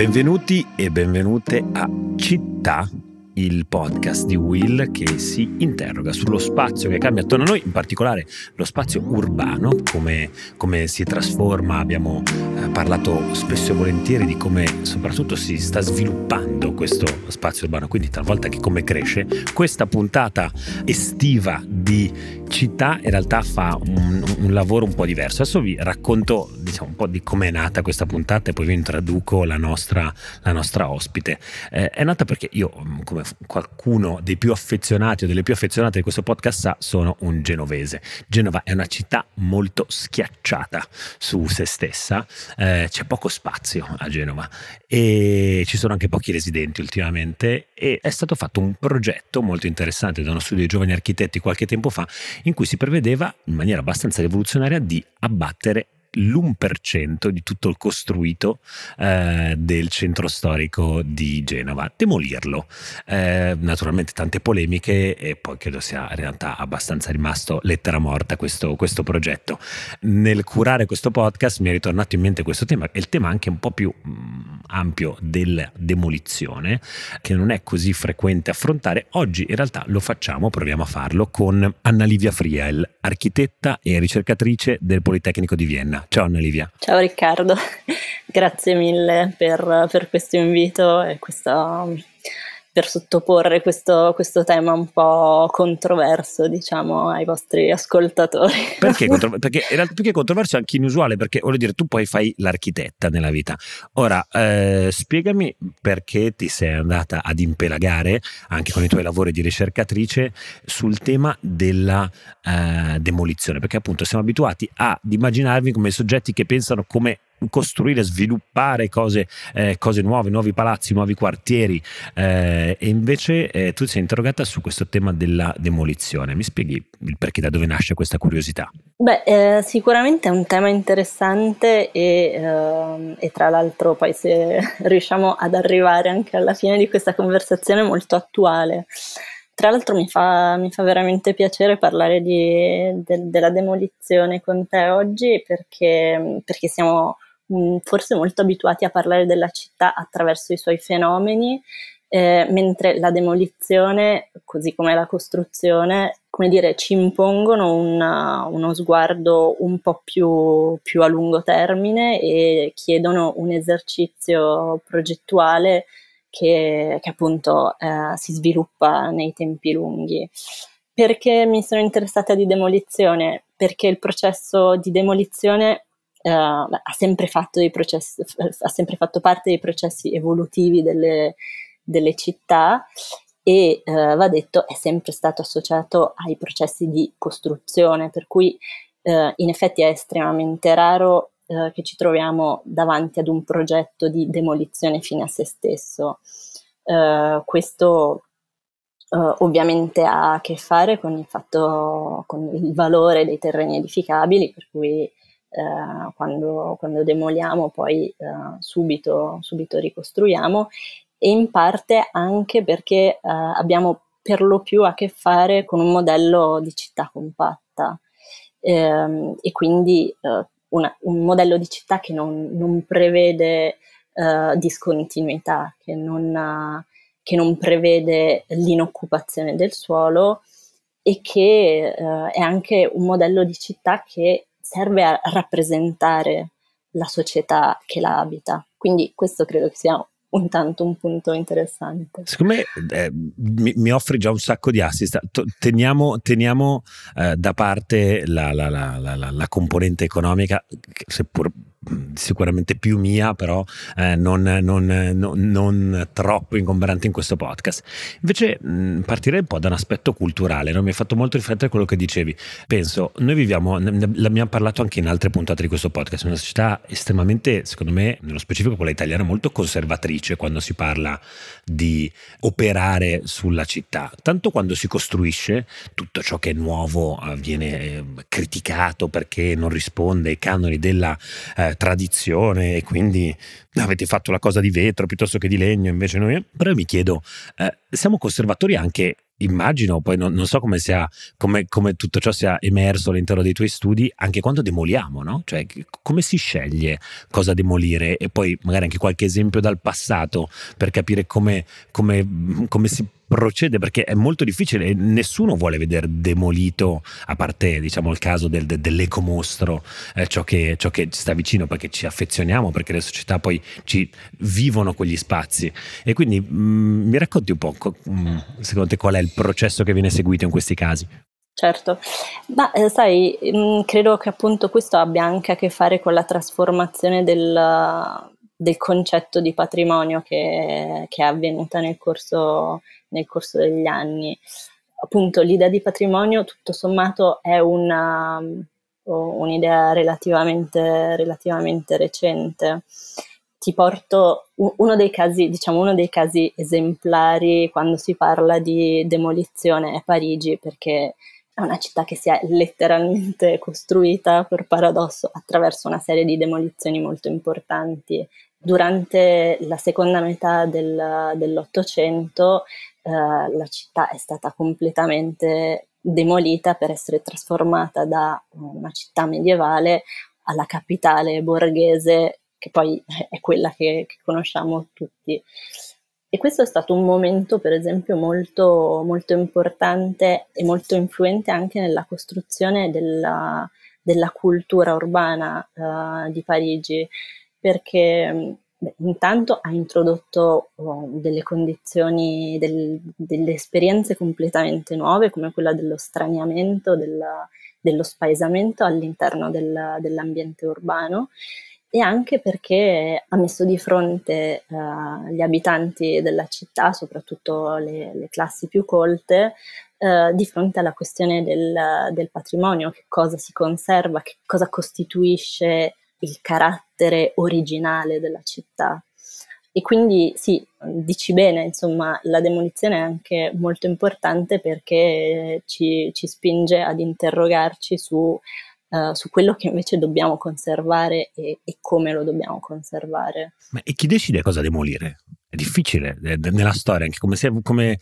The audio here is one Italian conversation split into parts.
Benvenuti e benvenute a Città il podcast di Will che si interroga sullo spazio che cambia attorno a noi, in particolare lo spazio urbano, come, come si trasforma. Abbiamo parlato spesso e volentieri di come soprattutto si sta sviluppando questo spazio urbano, quindi talvolta che come cresce. Questa puntata estiva di città in realtà fa un, un lavoro un po' diverso. Adesso vi racconto diciamo, un po' di come è nata questa puntata e poi vi introduco la nostra, la nostra ospite. Eh, è nata perché io, come come qualcuno dei più affezionati o delle più affezionate di questo podcast sa, sono un genovese. Genova è una città molto schiacciata su se stessa, eh, c'è poco spazio a Genova. E ci sono anche pochi residenti ultimamente. E è stato fatto un progetto molto interessante da uno studio di giovani architetti qualche tempo fa in cui si prevedeva in maniera abbastanza rivoluzionaria di abbattere l'1% di tutto il costruito eh, del centro storico di Genova, demolirlo. Eh, naturalmente tante polemiche e poi credo sia in realtà abbastanza rimasto lettera morta questo, questo progetto. Nel curare questo podcast mi è ritornato in mente questo tema il tema anche un po' più mm, ampio della demolizione che non è così frequente affrontare. Oggi in realtà lo facciamo, proviamo a farlo con Anna Livia Friel, architetta e ricercatrice del Politecnico di Vienna. Ciao Anna Livia. Ciao Riccardo, grazie mille per, per questo invito e questa, per sottoporre questo, questo, tema un po' controverso, diciamo, ai vostri ascoltatori. Perché? Contro- perché in realtà più che controverso è anche inusuale, perché voglio dire, tu poi fai l'architetta nella vita. Ora, eh, spiegami perché ti sei andata ad impelagare, anche con i tuoi lavori di ricercatrice, sul tema della eh, demolizione, perché appunto siamo abituati ad immaginarvi come soggetti che pensano come costruire, sviluppare cose, eh, cose nuove, nuovi palazzi, nuovi quartieri eh, e invece eh, tu sei interrogata su questo tema della demolizione. Mi spieghi il perché, da dove nasce questa curiosità? Beh, eh, sicuramente è un tema interessante e, ehm, e, tra l'altro poi se riusciamo ad arrivare anche alla fine di questa conversazione molto attuale. Tra l'altro mi fa, mi fa veramente piacere parlare di, de, della demolizione con te oggi perché, perché siamo mh, forse molto abituati a parlare della città attraverso i suoi fenomeni, eh, mentre la demolizione, così come la costruzione, come dire, ci impongono una, uno sguardo un po' più, più, a lungo termine e chiedono un esercizio progettuale che, che appunto eh, si sviluppa nei tempi lunghi. Perché mi sono interessata di demolizione? Perché il processo di demolizione uh, ha, sempre processi, ha, sempre fatto parte dei processi evolutivi delle, delle città e uh, va detto è sempre stato associato ai processi di costruzione, per cui uh, in effetti è estremamente raro che ci troviamo davanti ad un progetto di demolizione fine a se stesso. questo Uh, ovviamente ha a che fare con il fatto, con il valore dei terreni edificabili, per cui eh, quando, quando, demoliamo poi eh, subito, subito ricostruiamo. E in parte anche perché eh, abbiamo per lo più a che fare con un modello di città compatta. Ehm, e quindi eh, una, un modello di città che non, non prevede eh, discontinuità, che non, che non, prevede l'inoccupazione del suolo e che eh, è anche un modello di città che serve a rappresentare la società che la abita. Quindi questo credo che sia un tanto un punto interessante. Secondo me eh, mi, mi, offri già un sacco di assist. Teniamo, teniamo eh, da parte la, la, la, la, componente economica, seppur sicuramente più mia, però eh, non, non, non, non, troppo ingombrante in questo podcast. Invece mh, partirei un po' da un aspetto culturale, no? mi ha fatto molto riflettere quello che dicevi. Penso, noi viviamo, l'abbiamo parlato anche in altre puntate di questo podcast, una società estremamente, secondo me, nello specifico quella italiana, molto conservatrice quando si parla di operare sulla città. Tanto quando si costruisce, tutto ciò che è nuovo eh, viene eh, criticato perché non risponde ai canoni della eh, tradizione e quindi avete fatto la cosa di vetro piuttosto che di legno, invece noi... Però mi chiedo, eh, siamo conservatori anche immagino, poi non, non so come, sia, come, come, tutto ciò sia emerso all'interno dei tuoi studi, anche quando demoliamo, no? Cioè, come si sceglie cosa demolire e poi magari anche qualche esempio dal passato per capire come, come, come si procede perché è molto difficile e nessuno vuole vedere demolito, a parte diciamo il caso del, dell'ecomostro, eh, ciò, che, ciò che ci sta vicino perché ci affezioniamo, perché le società poi ci vivono quegli spazi. E quindi mh, mm, mi racconti un po' mh, mm, secondo te qual è il processo che viene seguito in questi casi? Certo, ma eh, sai, mh, mm, credo che appunto questo abbia anche a che fare con la trasformazione del, del concetto di patrimonio che, che, è avvenuta nel corso, nel corso degli anni. Appunto, l'idea di patrimonio, tutto sommato, è una, un'idea relativamente, relativamente recente. Ti porto uno dei casi, diciamo, uno dei casi esemplari quando si parla di demolizione è Parigi, perché è una città che si è letteralmente costruita, per paradosso, attraverso una serie di demolizioni molto importanti. Durante la seconda metà del, dell'Ottocento eh, la città è stata completamente demolita per essere trasformata da una città medievale alla capitale borghese, che poi è quella che, che conosciamo tutti. E questo è stato un momento, per esempio, molto, molto importante e molto influente anche nella costruzione della, della cultura urbana uh, di Parigi perché beh, intanto ha introdotto oh, delle condizioni, del, delle esperienze completamente nuove come quella dello straniamento, della, dello spaesamento all'interno del, dell'ambiente urbano e anche perché ha messo di fronte uh, gli abitanti della città, soprattutto le, le classi più colte, uh, di fronte alla questione del, del, patrimonio, che cosa si conserva, che cosa costituisce il carattere originale della città. E quindi sì, dici bene, insomma, la demolizione è anche molto importante perché ci, ci spinge ad interrogarci su, uh, su, quello che invece dobbiamo conservare e, e come lo dobbiamo conservare. Ma e chi decide cosa demolire? è difficile eh, nella storia, anche come, se, come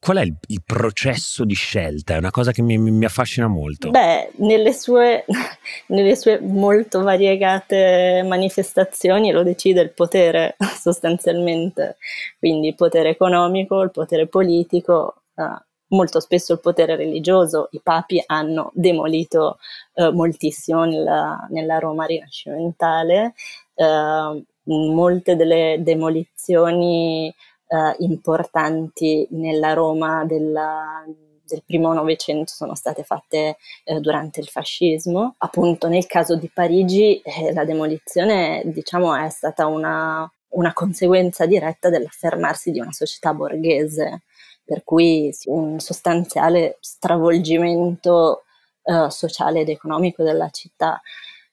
qual è il, il, processo di scelta? È una cosa che mi, mi affascina molto. Beh, nelle sue, nelle sue, molto variegate manifestazioni lo decide il potere sostanzialmente, quindi il potere economico, il potere politico, eh, molto spesso il potere religioso. I papi hanno demolito eh, moltissimo nella, nella, Roma rinascimentale. Eh, molte delle demolizioni eh, importanti nella Roma della, del primo Novecento sono state fatte eh, durante il fascismo. Appunto nel caso di Parigi eh, la demolizione diciamo è stata una, una conseguenza diretta dell'affermarsi di una società borghese, per cui un sostanziale stravolgimento eh, sociale ed economico della città.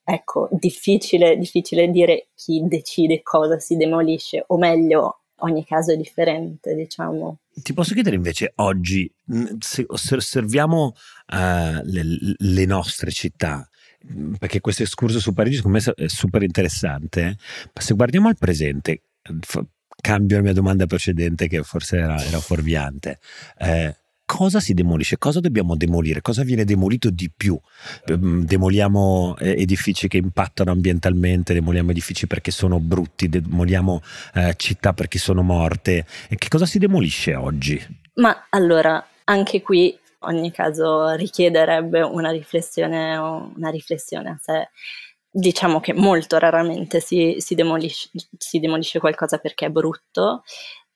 Ecco, difficile, difficile dire chi decide cosa si demolisce, o meglio, ogni caso è differente, diciamo. Ti posso chiedere invece oggi, se osserviamo uh, le, le, nostre città, perché questo escurso su Parigi secondo me è super interessante, ma se guardiamo al presente, cambio la mia domanda precedente che forse era, era fuorviante. Eh, cosa si demolisce, cosa dobbiamo demolire, cosa viene demolito di più. Ehm, demoliamo eh, edifici che impattano ambientalmente, demoliamo edifici perché sono brutti, demoliamo eh, città perché sono morte. E che cosa si demolisce oggi? Ma allora, anche qui ogni caso richiederebbe una riflessione, una riflessione a sé. Diciamo che molto raramente si, si, demolisce, si demolisce qualcosa perché è brutto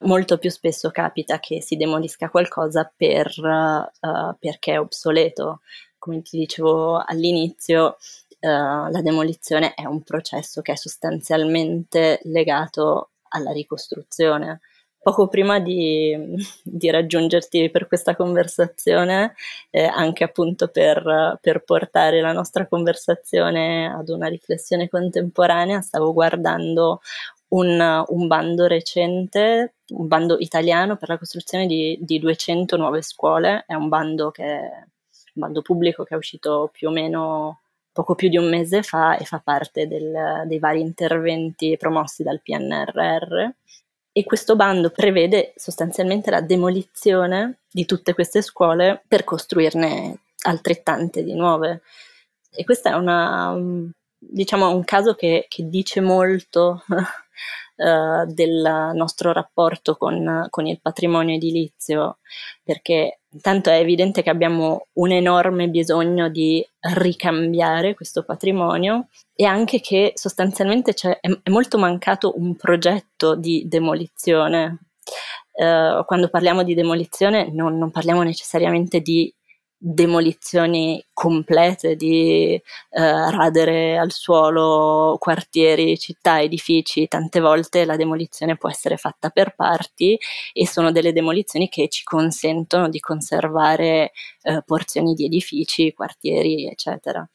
Molto più spesso capita che si demolisca qualcosa per, uh, perché è obsoleto. Come ti dicevo all'inizio, uh, la demolizione è un processo che è sostanzialmente legato alla ricostruzione. Poco prima di, di raggiungerti per questa conversazione, eh, anche appunto per, per portare la nostra conversazione ad una riflessione contemporanea, stavo guardando un, un, bando recente, un bando italiano per la costruzione di, di 200 nuove scuole, è un bando, che, un bando pubblico che è uscito più o meno poco più di un mese fa e fa parte del, dei vari interventi promossi dal PNRR. E questo bando prevede sostanzialmente la demolizione di tutte queste scuole per costruirne altrettante di nuove. E questo è una, diciamo, un caso che, che dice molto uh, del nostro rapporto con, con, il patrimonio edilizio, perché intanto è evidente che abbiamo un enorme bisogno di ricambiare questo patrimonio e anche che sostanzialmente è molto mancato un progetto di demolizione. Uh, quando parliamo di demolizione non, non parliamo necessariamente di demolizioni complete di eh, radere al suolo quartieri, città, edifici, tante volte la demolizione può essere fatta per parti e sono delle demolizioni che ci consentono di conservare eh, porzioni di edifici, quartieri, eccetera.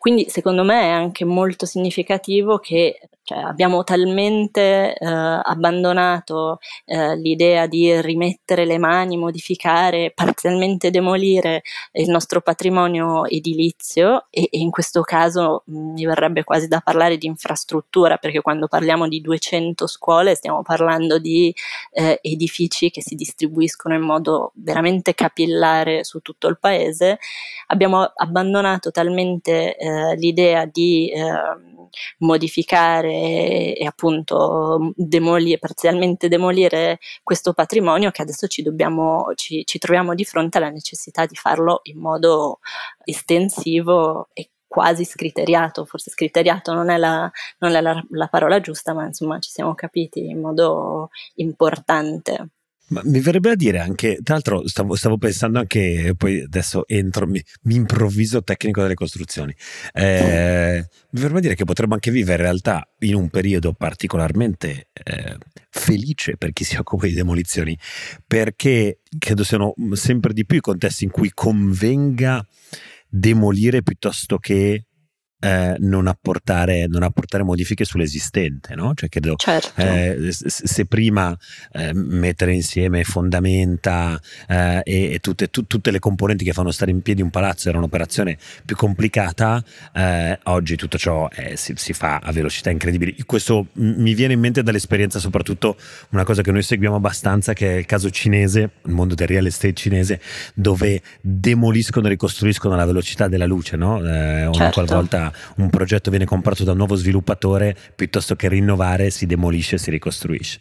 Quindi secondo me è anche molto significativo che cioè, abbiamo talmente eh, abbandonato eh, l'idea di rimettere le mani, modificare, parzialmente demolire il nostro patrimonio edilizio e, e in questo caso mh, mi verrebbe quasi da parlare di infrastruttura perché quando parliamo di 200 scuole stiamo parlando di eh, edifici che si distribuiscono in modo veramente capillare su tutto il paese. Abbiamo abbandonato talmente eh, l'idea di eh, modificare e appunto demolire, parzialmente demolire questo patrimonio che adesso ci, dobbiamo, ci, ci troviamo di fronte alla necessità di farlo in modo estensivo e quasi scriteriato, forse scriteriato non è, la, non è la, la, parola giusta, ma insomma ci siamo capiti in modo importante. Ma mi verrebbe da dire anche, tra l'altro stavo, stavo pensando anche, poi adesso entro, mi, mi improvviso tecnico delle costruzioni, eh, mi verrebbe da dire che potremmo anche vivere in realtà in un periodo particolarmente eh, felice per chi si occupa di demolizioni, perché credo siano sempre di più i contesti in cui convenga demolire piuttosto che eh, non, apportare, non, apportare, modifiche sull'esistente, no? Cioè credo, certo. eh, se prima eh, mettere insieme fondamenta eh, e, e tutte, tu, tutte, le componenti che fanno stare in piedi un palazzo era un'operazione più complicata, eh, oggi tutto ciò eh, si, si, fa a velocità incredibili. Questo mi viene in mente dall'esperienza soprattutto una cosa che noi seguiamo abbastanza che è il caso cinese, il mondo del real estate cinese, dove demoliscono e ricostruiscono alla velocità della luce, no? ogni certo. qualvolta un progetto viene comprato da un nuovo sviluppatore, piuttosto che rinnovare si demolisce si ricostruisce.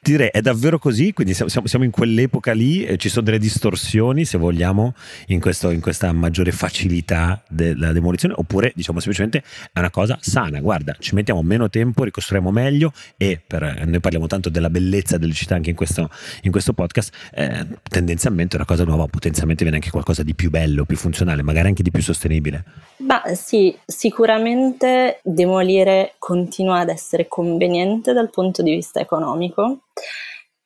Ti direi, è davvero così? Quindi siamo, siamo in quell'epoca lì, eh, ci sono delle distorsioni, se vogliamo, in, questo, in questa maggiore facilità della demolizione, oppure diciamo semplicemente è una cosa sana, guarda, ci mettiamo meno tempo, ricostruiamo meglio e per, eh, noi parliamo tanto della bellezza delle città anche in questo, in questo podcast, eh, tendenzialmente una cosa nuova, potenzialmente viene anche qualcosa di più bello, più funzionale, magari anche di più sostenibile. Ma sì, sì Sicuramente demolire continua ad essere conveniente dal punto di vista economico,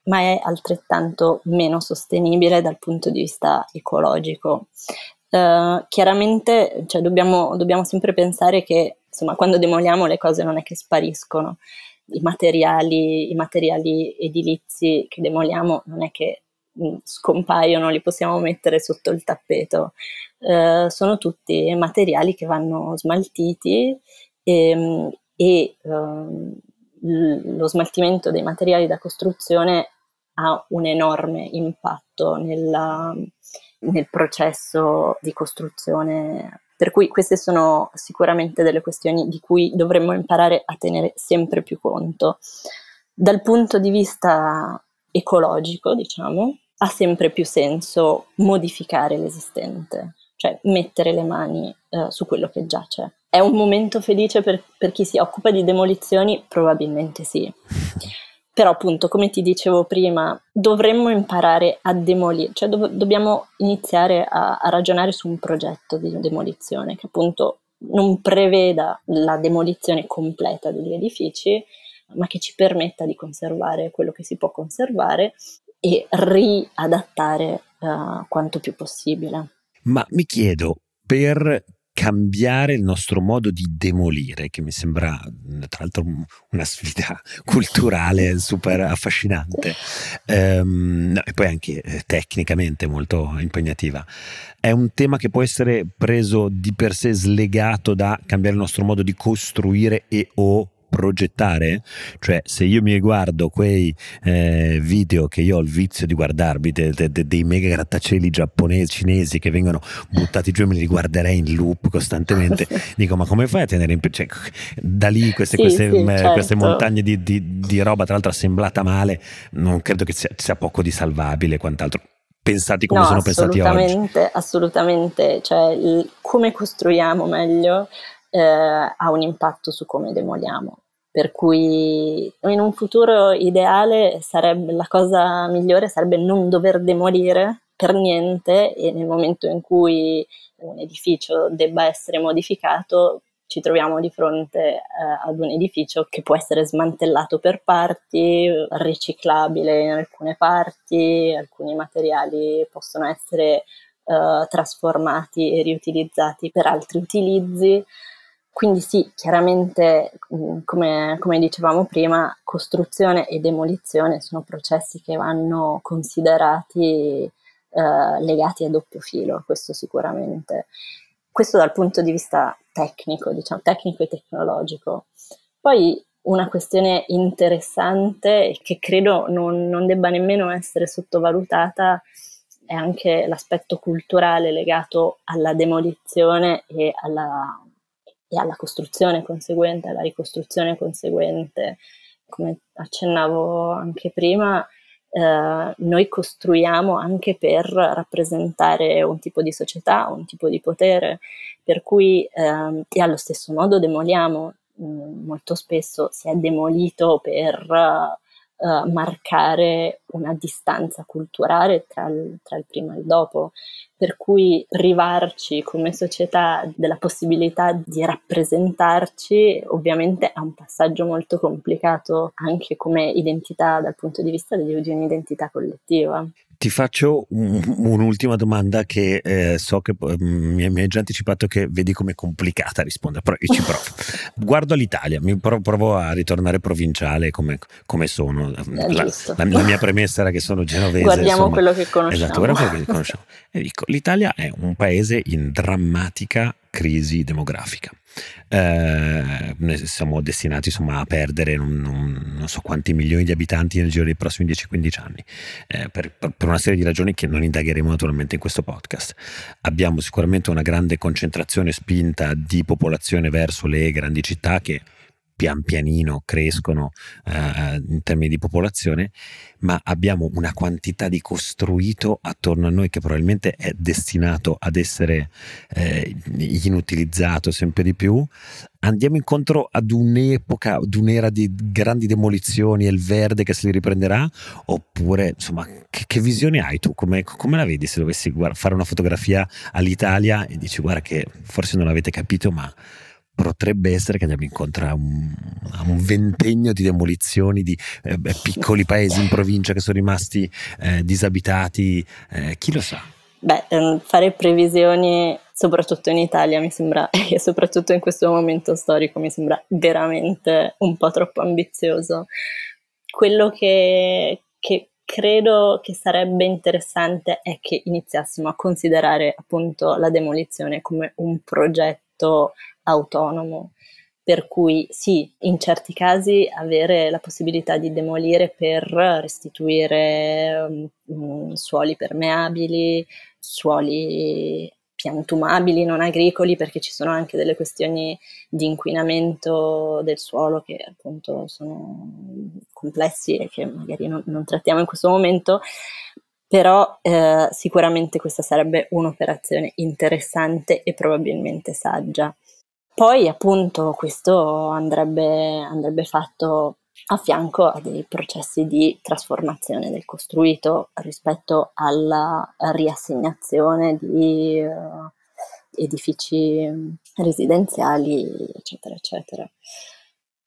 ma è altrettanto meno sostenibile dal punto di vista ecologico. Uh, chiaramente cioè, dobbiamo, dobbiamo, sempre pensare che insomma, quando demoliamo le cose non è che spariscono, I materiali, i materiali edilizi che demoliamo non è che mm, scompaiono, li possiamo mettere sotto il tappeto. Eh, sono tutti materiali che vanno smaltiti ehm, e, e um, lo smaltimento dei materiali da costruzione ha un enorme impatto nella, nel processo di costruzione. Per cui queste sono sicuramente delle questioni di cui dovremmo imparare a tenere sempre più conto. Dal punto di vista ecologico, diciamo, ha sempre più senso modificare l'esistente cioè mettere le mani eh, su quello che già c'è. È un momento felice per, per chi si occupa di demolizioni? Probabilmente sì. Però appunto, come ti dicevo prima, dovremmo imparare a demolire, cioè do- dobbiamo iniziare a, a ragionare su un progetto di demolizione che appunto non preveda la demolizione completa degli edifici, ma che ci permetta di conservare quello che si può conservare e riadattare uh, quanto più possibile. Ma mi chiedo, per cambiare il nostro modo di demolire, che mi sembra tra l'altro una sfida culturale super affascinante ehm, no, e poi anche eh, tecnicamente molto impegnativa. È un tema che può essere preso di per sé slegato da cambiare il nostro modo di costruire e o progettare, cioè se io mi guardo quei eh, video che io ho il vizio di guardarmi de, de, de, dei mega grattacieli giapponesi, cinesi che vengono buttati giù e me li guarderei in loop costantemente, dico ma come fai a tenere in cioè, da lì queste, sì, queste, sì, certo. queste montagne di, di, di, roba tra l'altro assemblata male, non credo che sia, sia poco di salvabile quant'altro pensati come no, sono pensati oggi. Assolutamente, assolutamente, cioè il, come costruiamo meglio eh, ha un impatto su come demoliamo. Per cui in un futuro ideale sarebbe, la cosa migliore sarebbe non dover demolire per niente e nel momento in cui un edificio debba essere modificato ci troviamo di fronte eh, ad un edificio che può essere smantellato per parti, riciclabile in alcune parti, alcuni materiali possono essere eh, trasformati e riutilizzati per altri utilizzi. Quindi sì, chiaramente, mm, come, come, dicevamo prima, costruzione e demolizione sono processi che vanno considerati eh, legati a doppio filo, questo sicuramente. Questo dal punto di vista tecnico, diciamo, tecnico e tecnologico. Poi una questione interessante che credo non, non debba nemmeno essere sottovalutata è anche l'aspetto culturale legato alla demolizione e alla, e alla costruzione conseguente, alla ricostruzione conseguente. Come accennavo anche prima, eh, noi costruiamo anche per rappresentare un tipo di società, un tipo di potere, per cui eh, e allo stesso modo demoliamo. Mm, molto spesso si è demolito per uh, marcare una distanza culturale tra il, tra il, prima e il dopo, per cui privarci come società della possibilità di rappresentarci ovviamente è un passaggio molto complicato anche come identità dal punto di vista di, di un'identità collettiva. Ti faccio un, un'ultima domanda che eh, so che mm, mi, mi hai già anticipato che vedi come complicata a rispondere, però io ci provo. Guardo l'Italia, mi provo, provo a ritornare provinciale come, come sono. La, la, la, mia premessa era che sono genovese. Guardiamo insomma. quello che conosciamo. Esatto, quello che conosciamo. E dico, l'Italia è un paese in drammatica crisi demografica. Eh, siamo destinati insomma, a perdere non, non, non, so quanti milioni di abitanti nel giro dei prossimi 10-15 anni, eh, per, per, una serie di ragioni che non indagheremo naturalmente in questo podcast. Abbiamo sicuramente una grande concentrazione spinta di popolazione verso le grandi città che pian pianino crescono eh, in termini di popolazione, ma abbiamo una quantità di costruito attorno a noi che probabilmente è destinato ad essere eh, inutilizzato sempre di più. Andiamo incontro ad un'epoca, ad un'era di grandi demolizioni e il verde che se li riprenderà? Oppure, insomma, che, che visione hai tu? Come, come, la vedi se dovessi guarda, fare una fotografia all'Italia e dici guarda che forse non l'avete capito, ma potrebbe essere che andiamo incontro a un, a un ventennio di demolizioni di eh, piccoli paesi in provincia che sono rimasti eh, disabitati, eh, chi lo sa? Beh, ehm, fare previsioni soprattutto in Italia mi sembra, e soprattutto in questo momento storico, mi sembra veramente un po' troppo ambizioso. Quello che, che credo che sarebbe interessante è che iniziassimo a considerare appunto la demolizione come un progetto autonomo, per cui sì, in certi casi avere la possibilità di demolire per restituire um, suoli permeabili, suoli piantumabili, non agricoli, perché ci sono anche delle questioni di inquinamento del suolo che appunto sono complessi e che magari non, non trattiamo in questo momento, però eh, sicuramente questa sarebbe un'operazione interessante e probabilmente saggia. Poi appunto questo andrebbe, andrebbe fatto a fianco a dei processi di trasformazione del costruito rispetto alla riassegnazione di uh, edifici residenziali, eccetera, eccetera.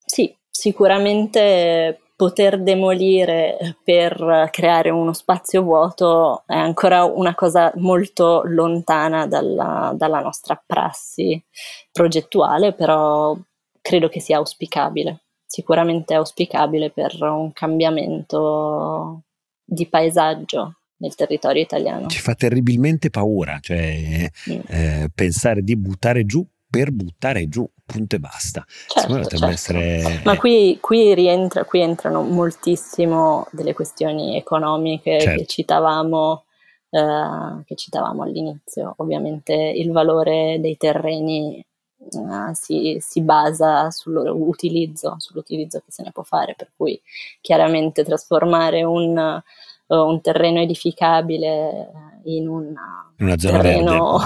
Sì, sicuramente poter demolire per creare uno spazio vuoto è ancora una cosa molto lontana dalla, dalla nostra prassi progettuale, però credo che sia auspicabile, sicuramente auspicabile per un cambiamento di paesaggio nel territorio italiano. Ci fa terribilmente paura, cioè mm. eh, pensare di buttare giù per buttare giù, punto e basta. Certo, certo. Essere... Ma qui, qui, rientra, qui, entrano moltissimo delle questioni economiche certo. che, citavamo, eh, che citavamo all'inizio. Ovviamente il valore dei terreni Uh, si, si, basa sull'utilizzo, sull'utilizzo che se ne può fare, per cui chiaramente trasformare un, uh, un terreno edificabile in, una, una zona terreno,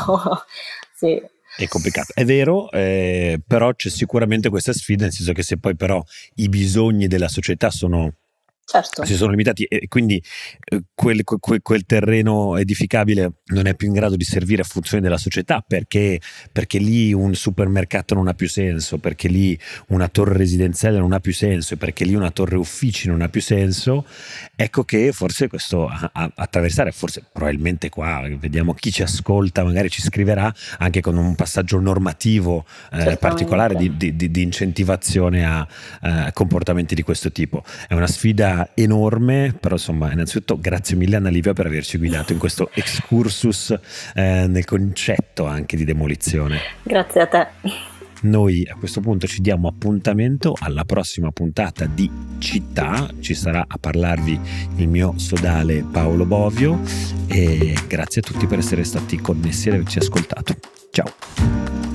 sì, è complicato, è vero, eh, però c'è sicuramente questa sfida, nel senso che se poi però i bisogni della società sono Certo. Si sono limitati e quindi eh, quel, quel, quel, terreno edificabile non è più in grado di servire a funzione della società perché, perché, lì un supermercato non ha più senso, perché lì una torre residenziale non ha più senso perché lì una torre uffici non ha più senso. Ecco che forse questo a, a, attraversare, forse probabilmente qua, vediamo chi ci ascolta, magari ci scriverà anche con un passaggio normativo eh, particolare di, di, di, incentivazione a eh, comportamenti di questo tipo. È una sfida enorme, però insomma innanzitutto grazie mille Anna Livia per averci guidato in questo excursus eh, nel concetto anche di demolizione. Grazie a te. Noi a questo punto ci diamo appuntamento alla prossima puntata di Città, ci sarà a parlarvi il mio sodale Paolo Bovio e grazie a tutti per essere stati connessi e averci ascoltato. Ciao.